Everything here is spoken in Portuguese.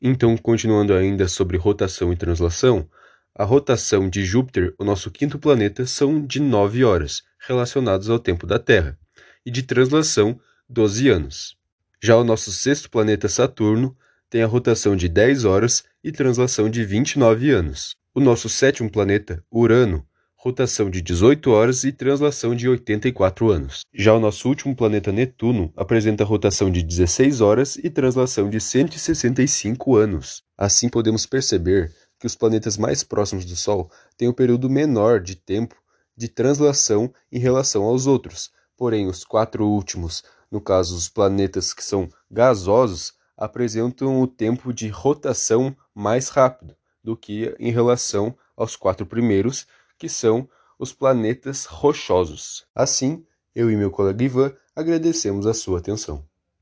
Então, continuando ainda sobre rotação e translação, a rotação de Júpiter, o nosso quinto planeta, são de 9 horas, relacionados ao tempo da Terra, e de translação 12 anos. Já o nosso sexto planeta Saturno tem a rotação de 10 horas e translação de 29 anos. O nosso sétimo planeta, Urano, rotação de 18 horas e translação de 84 anos. Já o nosso último planeta Netuno apresenta rotação de 16 horas e translação de 165 anos. Assim podemos perceber que os planetas mais próximos do Sol têm um período menor de tempo de translação em relação aos outros, porém os quatro últimos, no caso os planetas que são gasosos, apresentam o tempo de rotação mais rápido do que em relação aos quatro primeiros, que são os planetas rochosos. Assim, eu e meu colega Ivan agradecemos a sua atenção.